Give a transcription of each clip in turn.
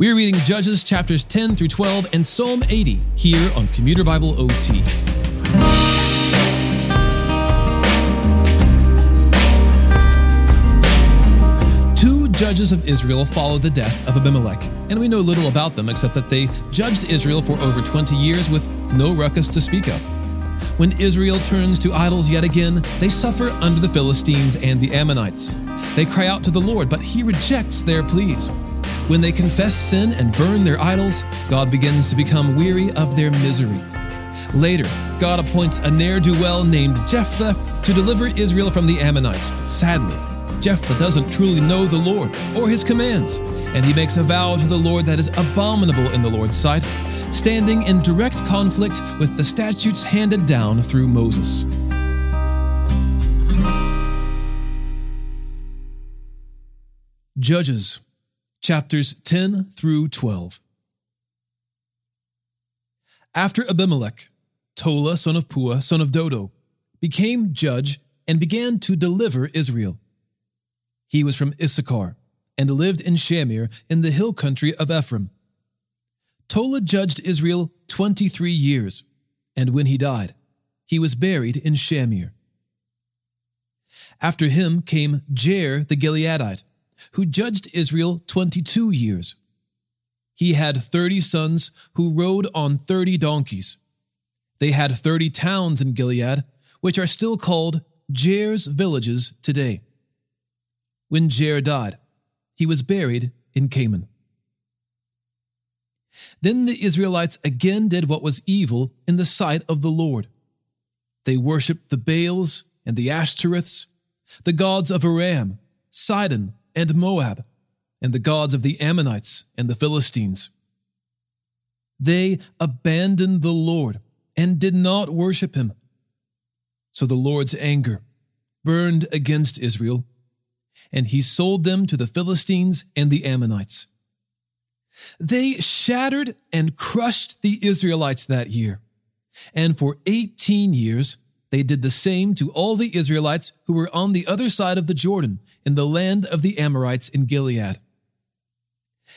We're reading Judges chapters 10 through 12 and Psalm 80 here on Commuter Bible OT. Two judges of Israel followed the death of Abimelech, and we know little about them except that they judged Israel for over 20 years with no ruckus to speak of. When Israel turns to idols yet again, they suffer under the Philistines and the Ammonites. They cry out to the Lord, but he rejects their pleas. When they confess sin and burn their idols, God begins to become weary of their misery. Later, God appoints a ne'er do well named Jephthah to deliver Israel from the Ammonites. But Sadly, Jephthah doesn't truly know the Lord or his commands, and he makes a vow to the Lord that is abominable in the Lord's sight, standing in direct conflict with the statutes handed down through Moses. Judges chapters 10 through 12. After Abimelech, Tola, son of Puah, son of Dodo, became judge and began to deliver Israel. He was from Issachar and lived in Shamir in the hill country of Ephraim. Tola judged Israel 23 years, and when he died, he was buried in Shamir. After him came Jair the Gileadite who judged Israel 22 years. He had 30 sons who rode on 30 donkeys. They had 30 towns in Gilead, which are still called Jair's villages today. When Jair died, he was buried in Kamon. Then the Israelites again did what was evil in the sight of the Lord. They worshipped the Baals and the Ashtoreths, the gods of Aram, Sidon, and Moab, and the gods of the Ammonites and the Philistines. They abandoned the Lord and did not worship him. So the Lord's anger burned against Israel, and he sold them to the Philistines and the Ammonites. They shattered and crushed the Israelites that year, and for 18 years they did the same to all the Israelites who were on the other side of the Jordan in the land of the Amorites in Gilead.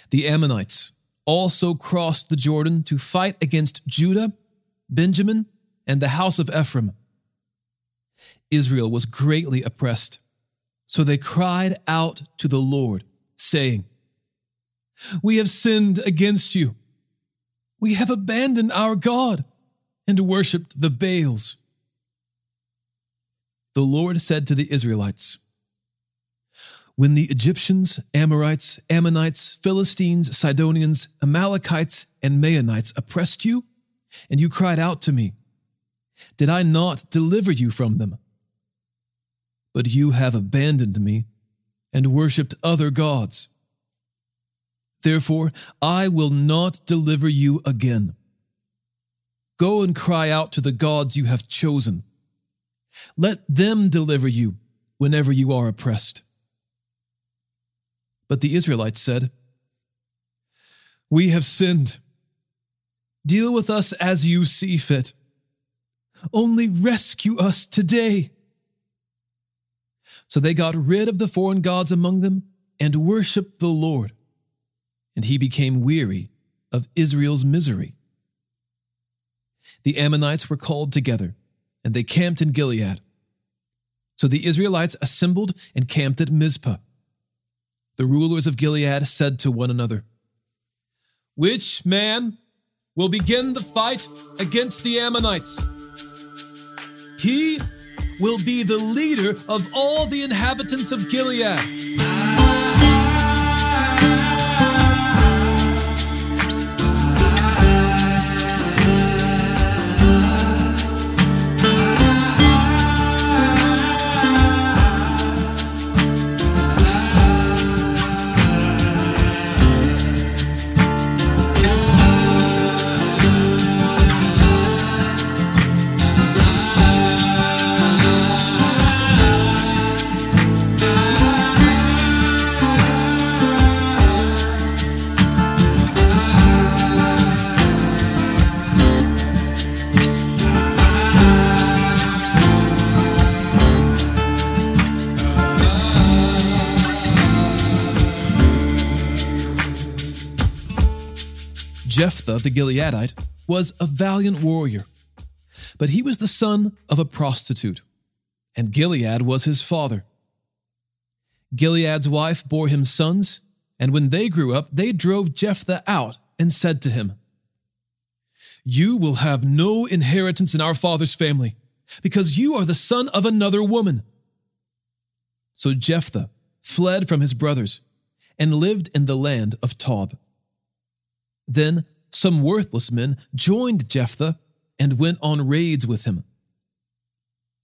The Ammonites also crossed the Jordan to fight against Judah, Benjamin, and the house of Ephraim. Israel was greatly oppressed, so they cried out to the Lord, saying, We have sinned against you. We have abandoned our God and worshipped the Baals the Lord said to the Israelites, When the Egyptians, Amorites, Ammonites, Philistines, Sidonians, Amalekites, and Maonites oppressed you, and you cried out to me, did I not deliver you from them? But you have abandoned me and worshipped other gods. Therefore, I will not deliver you again. Go and cry out to the gods you have chosen let them deliver you whenever you are oppressed. But the Israelites said, We have sinned. Deal with us as you see fit. Only rescue us today. So they got rid of the foreign gods among them and worshiped the Lord. And he became weary of Israel's misery. The Ammonites were called together and they camped in Gilead. So the Israelites assembled and camped at Mizpah. The rulers of Gilead said to one another, Which man will begin the fight against the Ammonites? He will be the leader of all the inhabitants of Gilead. Jephthah the Gileadite was a valiant warrior, but he was the son of a prostitute, and Gilead was his father. Gilead's wife bore him sons, and when they grew up, they drove Jephthah out and said to him, You will have no inheritance in our father's family, because you are the son of another woman. So Jephthah fled from his brothers and lived in the land of Tob. Then some worthless men joined Jephthah and went on raids with him.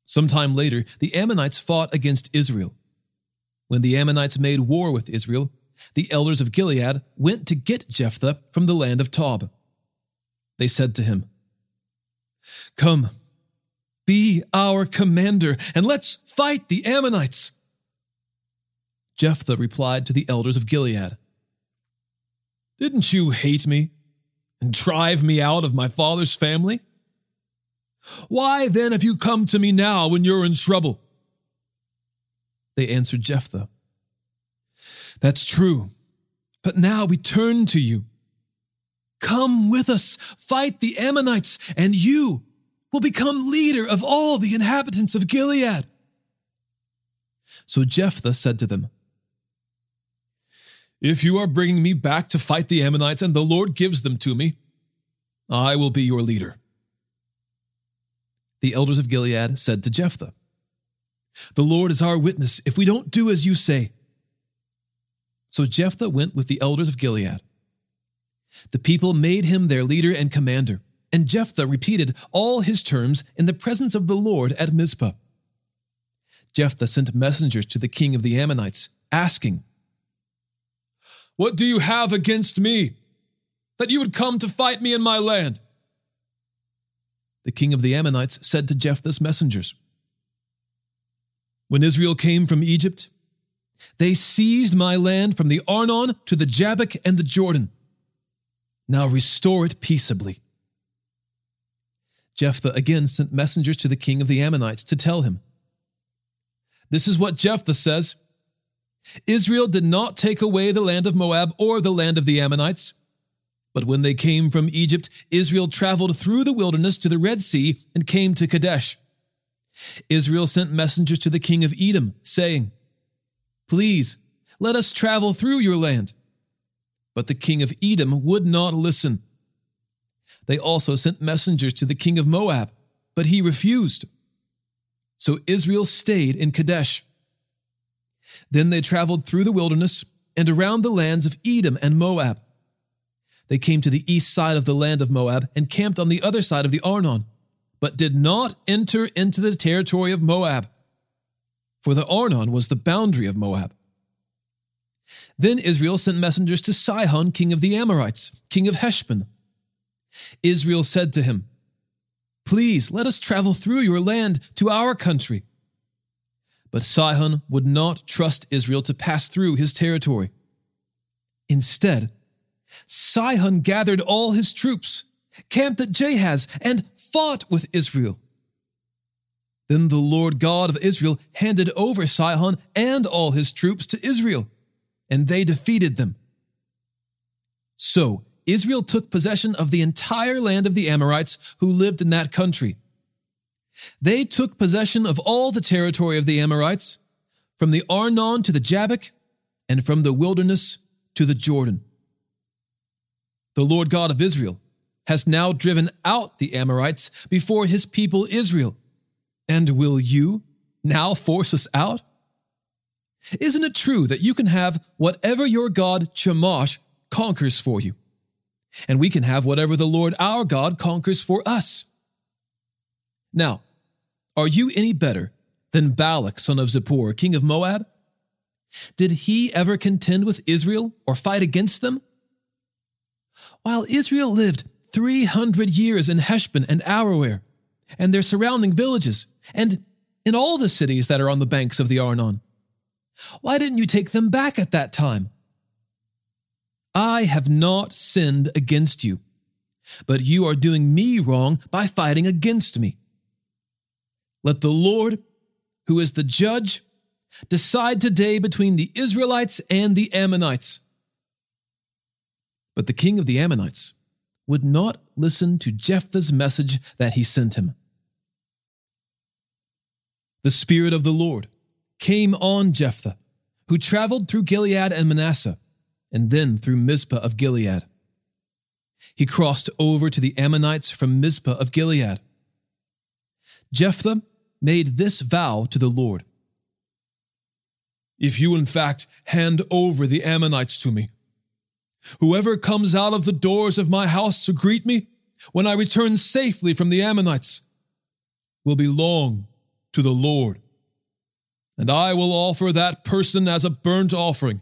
Some time later, the Ammonites fought against Israel. When the Ammonites made war with Israel, the elders of Gilead went to get Jephthah from the land of Tob. They said to him, Come, be our commander, and let's fight the Ammonites. Jephthah replied to the elders of Gilead, Didn't you hate me and drive me out of my father's family? Why then have you come to me now when you're in trouble? They answered Jephthah, That's true, but now we turn to you. Come with us, fight the Ammonites, and you will become leader of all the inhabitants of Gilead. So Jephthah said to them, If you are bringing me back to fight the Ammonites and the Lord gives them to me, I will be your leader. The elders of Gilead said to Jephthah, the Lord is our witness if we don't do as you say. So Jephthah went with the elders of Gilead. The people made him their leader and commander, and Jephthah repeated all his terms in the presence of the Lord at Mizpah. Jephthah sent messengers to the king of the Ammonites, asking, What do you have against me, that you would come to fight me in my land? The king of the Ammonites said to Jephthah's messengers, when Israel came from Egypt, they seized my land from the Arnon to the Jabbok and the Jordan. Now restore it peaceably. Jephthah again sent messengers to the king of the Ammonites to tell him This is what Jephthah says Israel did not take away the land of Moab or the land of the Ammonites. But when they came from Egypt, Israel traveled through the wilderness to the Red Sea and came to Kadesh. Israel sent messengers to the king of Edom, saying, Please, let us travel through your land. But the king of Edom would not listen. They also sent messengers to the king of Moab, but he refused. So Israel stayed in Kadesh. Then they traveled through the wilderness and around the lands of Edom and Moab. They came to the east side of the land of Moab and camped on the other side of the Arnon but did not enter into the territory of Moab, for the Arnon was the boundary of Moab. Then Israel sent messengers to Sihon, king of the Amorites, king of Heshbon. Israel said to him, Please let us travel through your land to our country. But Sihon would not trust Israel to pass through his territory. Instead, Sihon gathered all his troops, camped at Jahaz, and fought with Israel. Then the Lord God of Israel handed over Sihon and all his troops to Israel, and they defeated them. So Israel took possession of the entire land of the Amorites who lived in that country. They took possession of all the territory of the Amorites, from the Arnon to the Jabbok, and from the wilderness to the Jordan. The Lord God of Israel has now driven out the Amorites before his people Israel. And will you now force us out? Isn't it true that you can have whatever your God Chemosh conquers for you? And we can have whatever the Lord our God conquers for us. Now, are you any better than Balak, son of Zippor, king of Moab? Did he ever contend with Israel or fight against them? While Israel lived 300 years in Heshbon and Aroer and their surrounding villages, and in all the cities that are on the banks of the Arnon. Why didn't you take them back at that time? I have not sinned against you, but you are doing me wrong by fighting against me. Let the Lord, who is the judge, decide today between the Israelites and the Ammonites. But the king of the Ammonites would not listen to Jephthah's message that he sent him. The Spirit of the Lord came on Jephthah, who traveled through Gilead and Manasseh, and then through Mizpah of Gilead. He crossed over to the Ammonites from Mizpah of Gilead. Jephthah made this vow to the Lord If you, in fact, hand over the Ammonites to me, whoever comes out of the doors of my house to greet me when I return safely from the Ammonites will belong to the Lord, and I will offer that person as a burnt offering.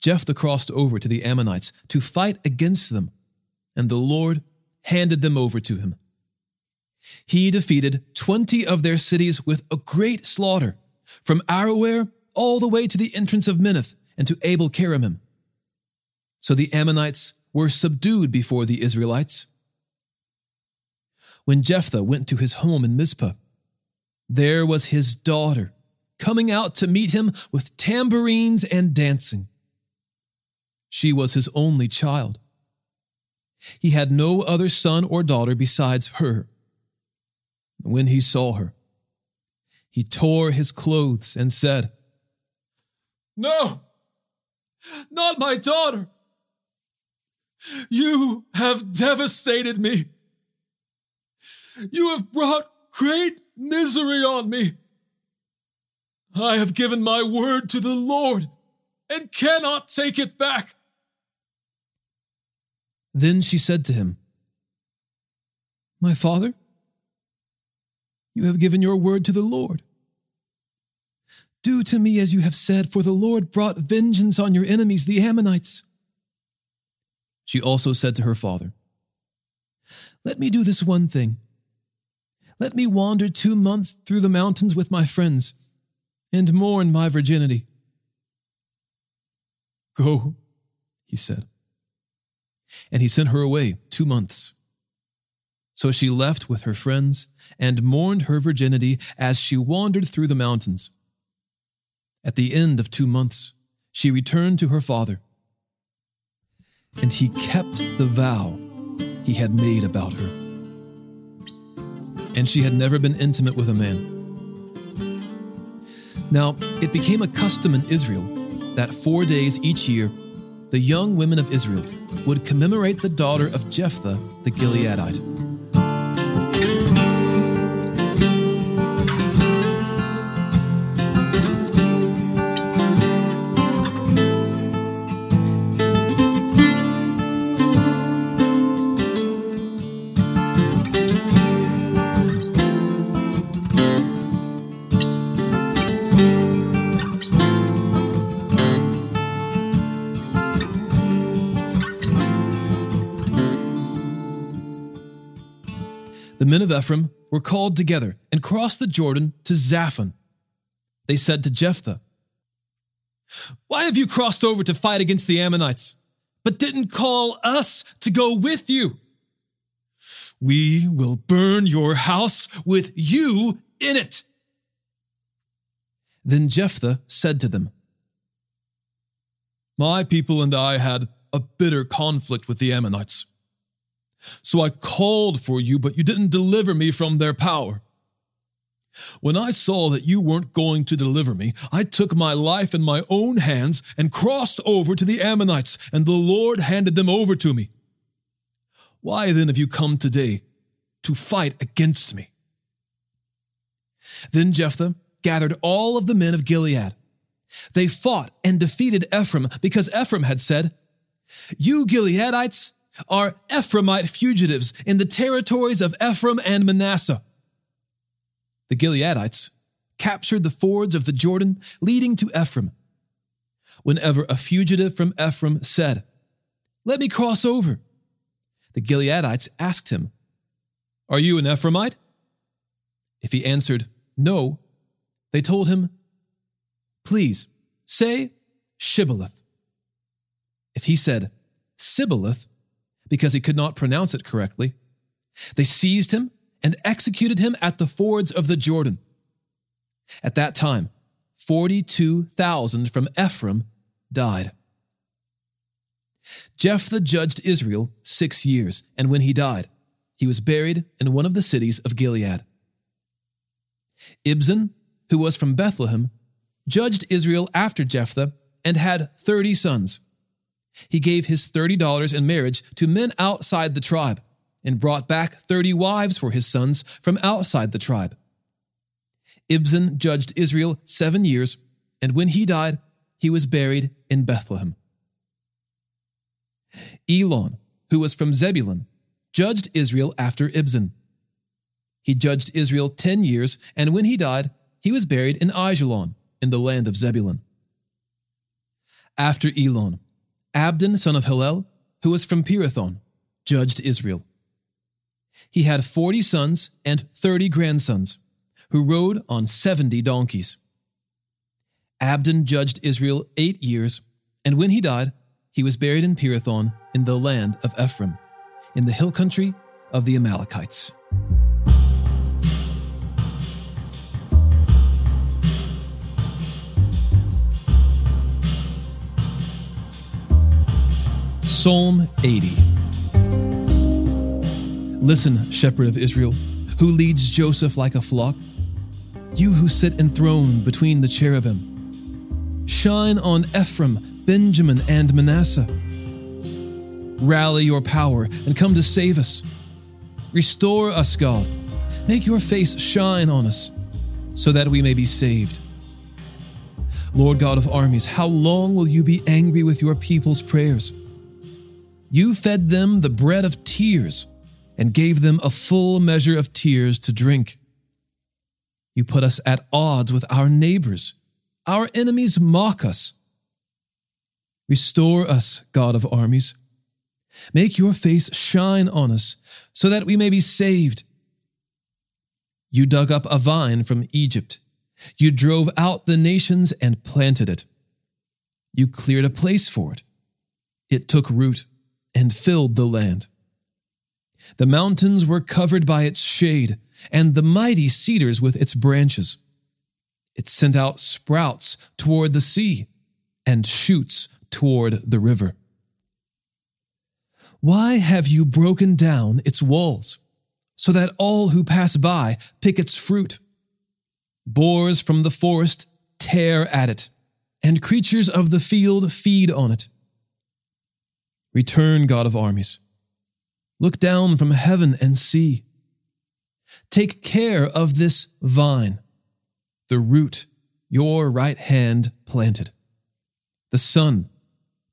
Jephthah crossed over to the Ammonites to fight against them, and the Lord handed them over to him. He defeated 20 of their cities with a great slaughter, from Aroer all the way to the entrance of Minnith and to Abel Keramim. So the Ammonites were subdued before the Israelites. When Jephthah went to his home in Mizpah, there was his daughter coming out to meet him with tambourines and dancing. She was his only child. He had no other son or daughter besides her. When he saw her, he tore his clothes and said, No, not my daughter. You have devastated me. You have brought great misery on me. I have given my word to the Lord and cannot take it back. Then she said to him, My father, you have given your word to the Lord. Do to me as you have said, for the Lord brought vengeance on your enemies, the Ammonites. She also said to her father, Let me do this one thing. Let me wander two months through the mountains with my friends and mourn my virginity. Go, he said. And he sent her away two months. So she left with her friends and mourned her virginity as she wandered through the mountains. At the end of two months, she returned to her father. And he kept the vow he had made about her. And she had never been intimate with a man. Now, it became a custom in Israel that four days each year, the young women of Israel would commemorate the daughter of Jephthah the Gileadite. The men of Ephraim were called together and crossed the Jordan to Zaphon. They said to Jephthah, Why have you crossed over to fight against the Ammonites, but didn't call us to go with you? We will burn your house with you in it. Then Jephthah said to them, My people and I had a bitter conflict with the Ammonites. So I called for you, but you didn't deliver me from their power. When I saw that you weren't going to deliver me, I took my life in my own hands and crossed over to the Ammonites, and the Lord handed them over to me. Why then have you come today to fight against me? Then Jephthah gathered all of the men of Gilead. They fought and defeated Ephraim because Ephraim had said, You Gileadites, are Ephraimite fugitives in the territories of Ephraim and Manasseh. The Gileadites captured the fords of the Jordan leading to Ephraim. Whenever a fugitive from Ephraim said, Let me cross over, the Gileadites asked him, Are you an Ephraimite? If he answered, No, they told him, Please say Shibboleth. If he said, Sibboleth, because he could not pronounce it correctly. They seized him and executed him at the fords of the Jordan. At that time, 42,000 from Ephraim died. Jephthah judged Israel six years, and when he died, he was buried in one of the cities of Gilead. Ibzan, who was from Bethlehem, judged Israel after Jephthah and had thirty sons. He gave his $30 in marriage to men outside the tribe and brought back thirty wives for his sons from outside the tribe. Ibzan judged Israel seven years, and when he died, he was buried in Bethlehem. Elon, who was from Zebulun, judged Israel after Ibzan. He judged Israel ten years, and when he died, he was buried in Aijalon, in the land of Zebulun. After Elon, Abdon, son of Hillel, who was from Pirathon, judged Israel. He had forty sons and thirty grandsons, who rode on seventy donkeys. Abdon judged Israel eight years, and when he died, he was buried in Pirathon in the land of Ephraim, in the hill country of the Amalekites. Psalm 80 Listen, shepherd of Israel, who leads Joseph like a flock, you who sit enthroned between the cherubim. Shine on Ephraim Benjamin, and Manasseh. Rally your power and come to save us. Restore us, God. Make your face shine on us, so that we may be saved. Lord God of armies, how long will you be angry with your people's prayers? You fed them the bread of tears and gave them a full measure of tears to drink. You put us at odds with our neighbors. Our enemies mock us. Restore us, God of armies. Make your face shine on us, so that we may be saved. You dug up a vine from Egypt. You drove out the nations and planted it. You cleared a place for it. It took root and filled the land. The mountains were covered by its shade, and the mighty cedars with its branches. It sent out sprouts toward the sea and shoots toward the river. Why have you broken down its walls, so that all who pass by pick its fruit? Boars from the forest tear at it, and creatures of the field feed on it. Return, God of armies. Look down from heaven and see. Take care of this vine, the root your right hand planted, the son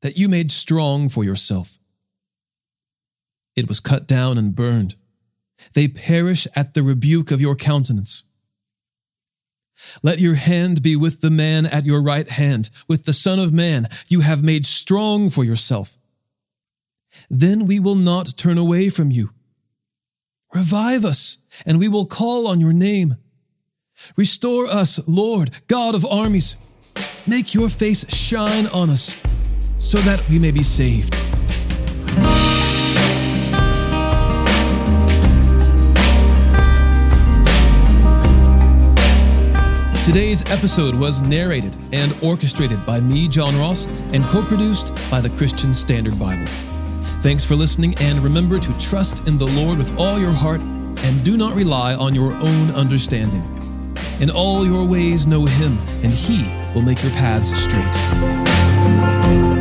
that you made strong for yourself. It was cut down and burned. They perish at the rebuke of your countenance. Let your hand be with the man at your right hand, with the Son of Man you have made strong for yourself. Then we will not turn away from you. Revive us, and we will call on your name. Restore us, Lord, God of armies. Make your face shine on us so that we may be saved. Today's episode was narrated and orchestrated by me, John Ross, and co produced by the Christian Standard Bible. Thanks for listening, and remember to trust in the Lord with all your heart and do not rely on your own understanding. In all your ways, know Him, and He will make your paths straight.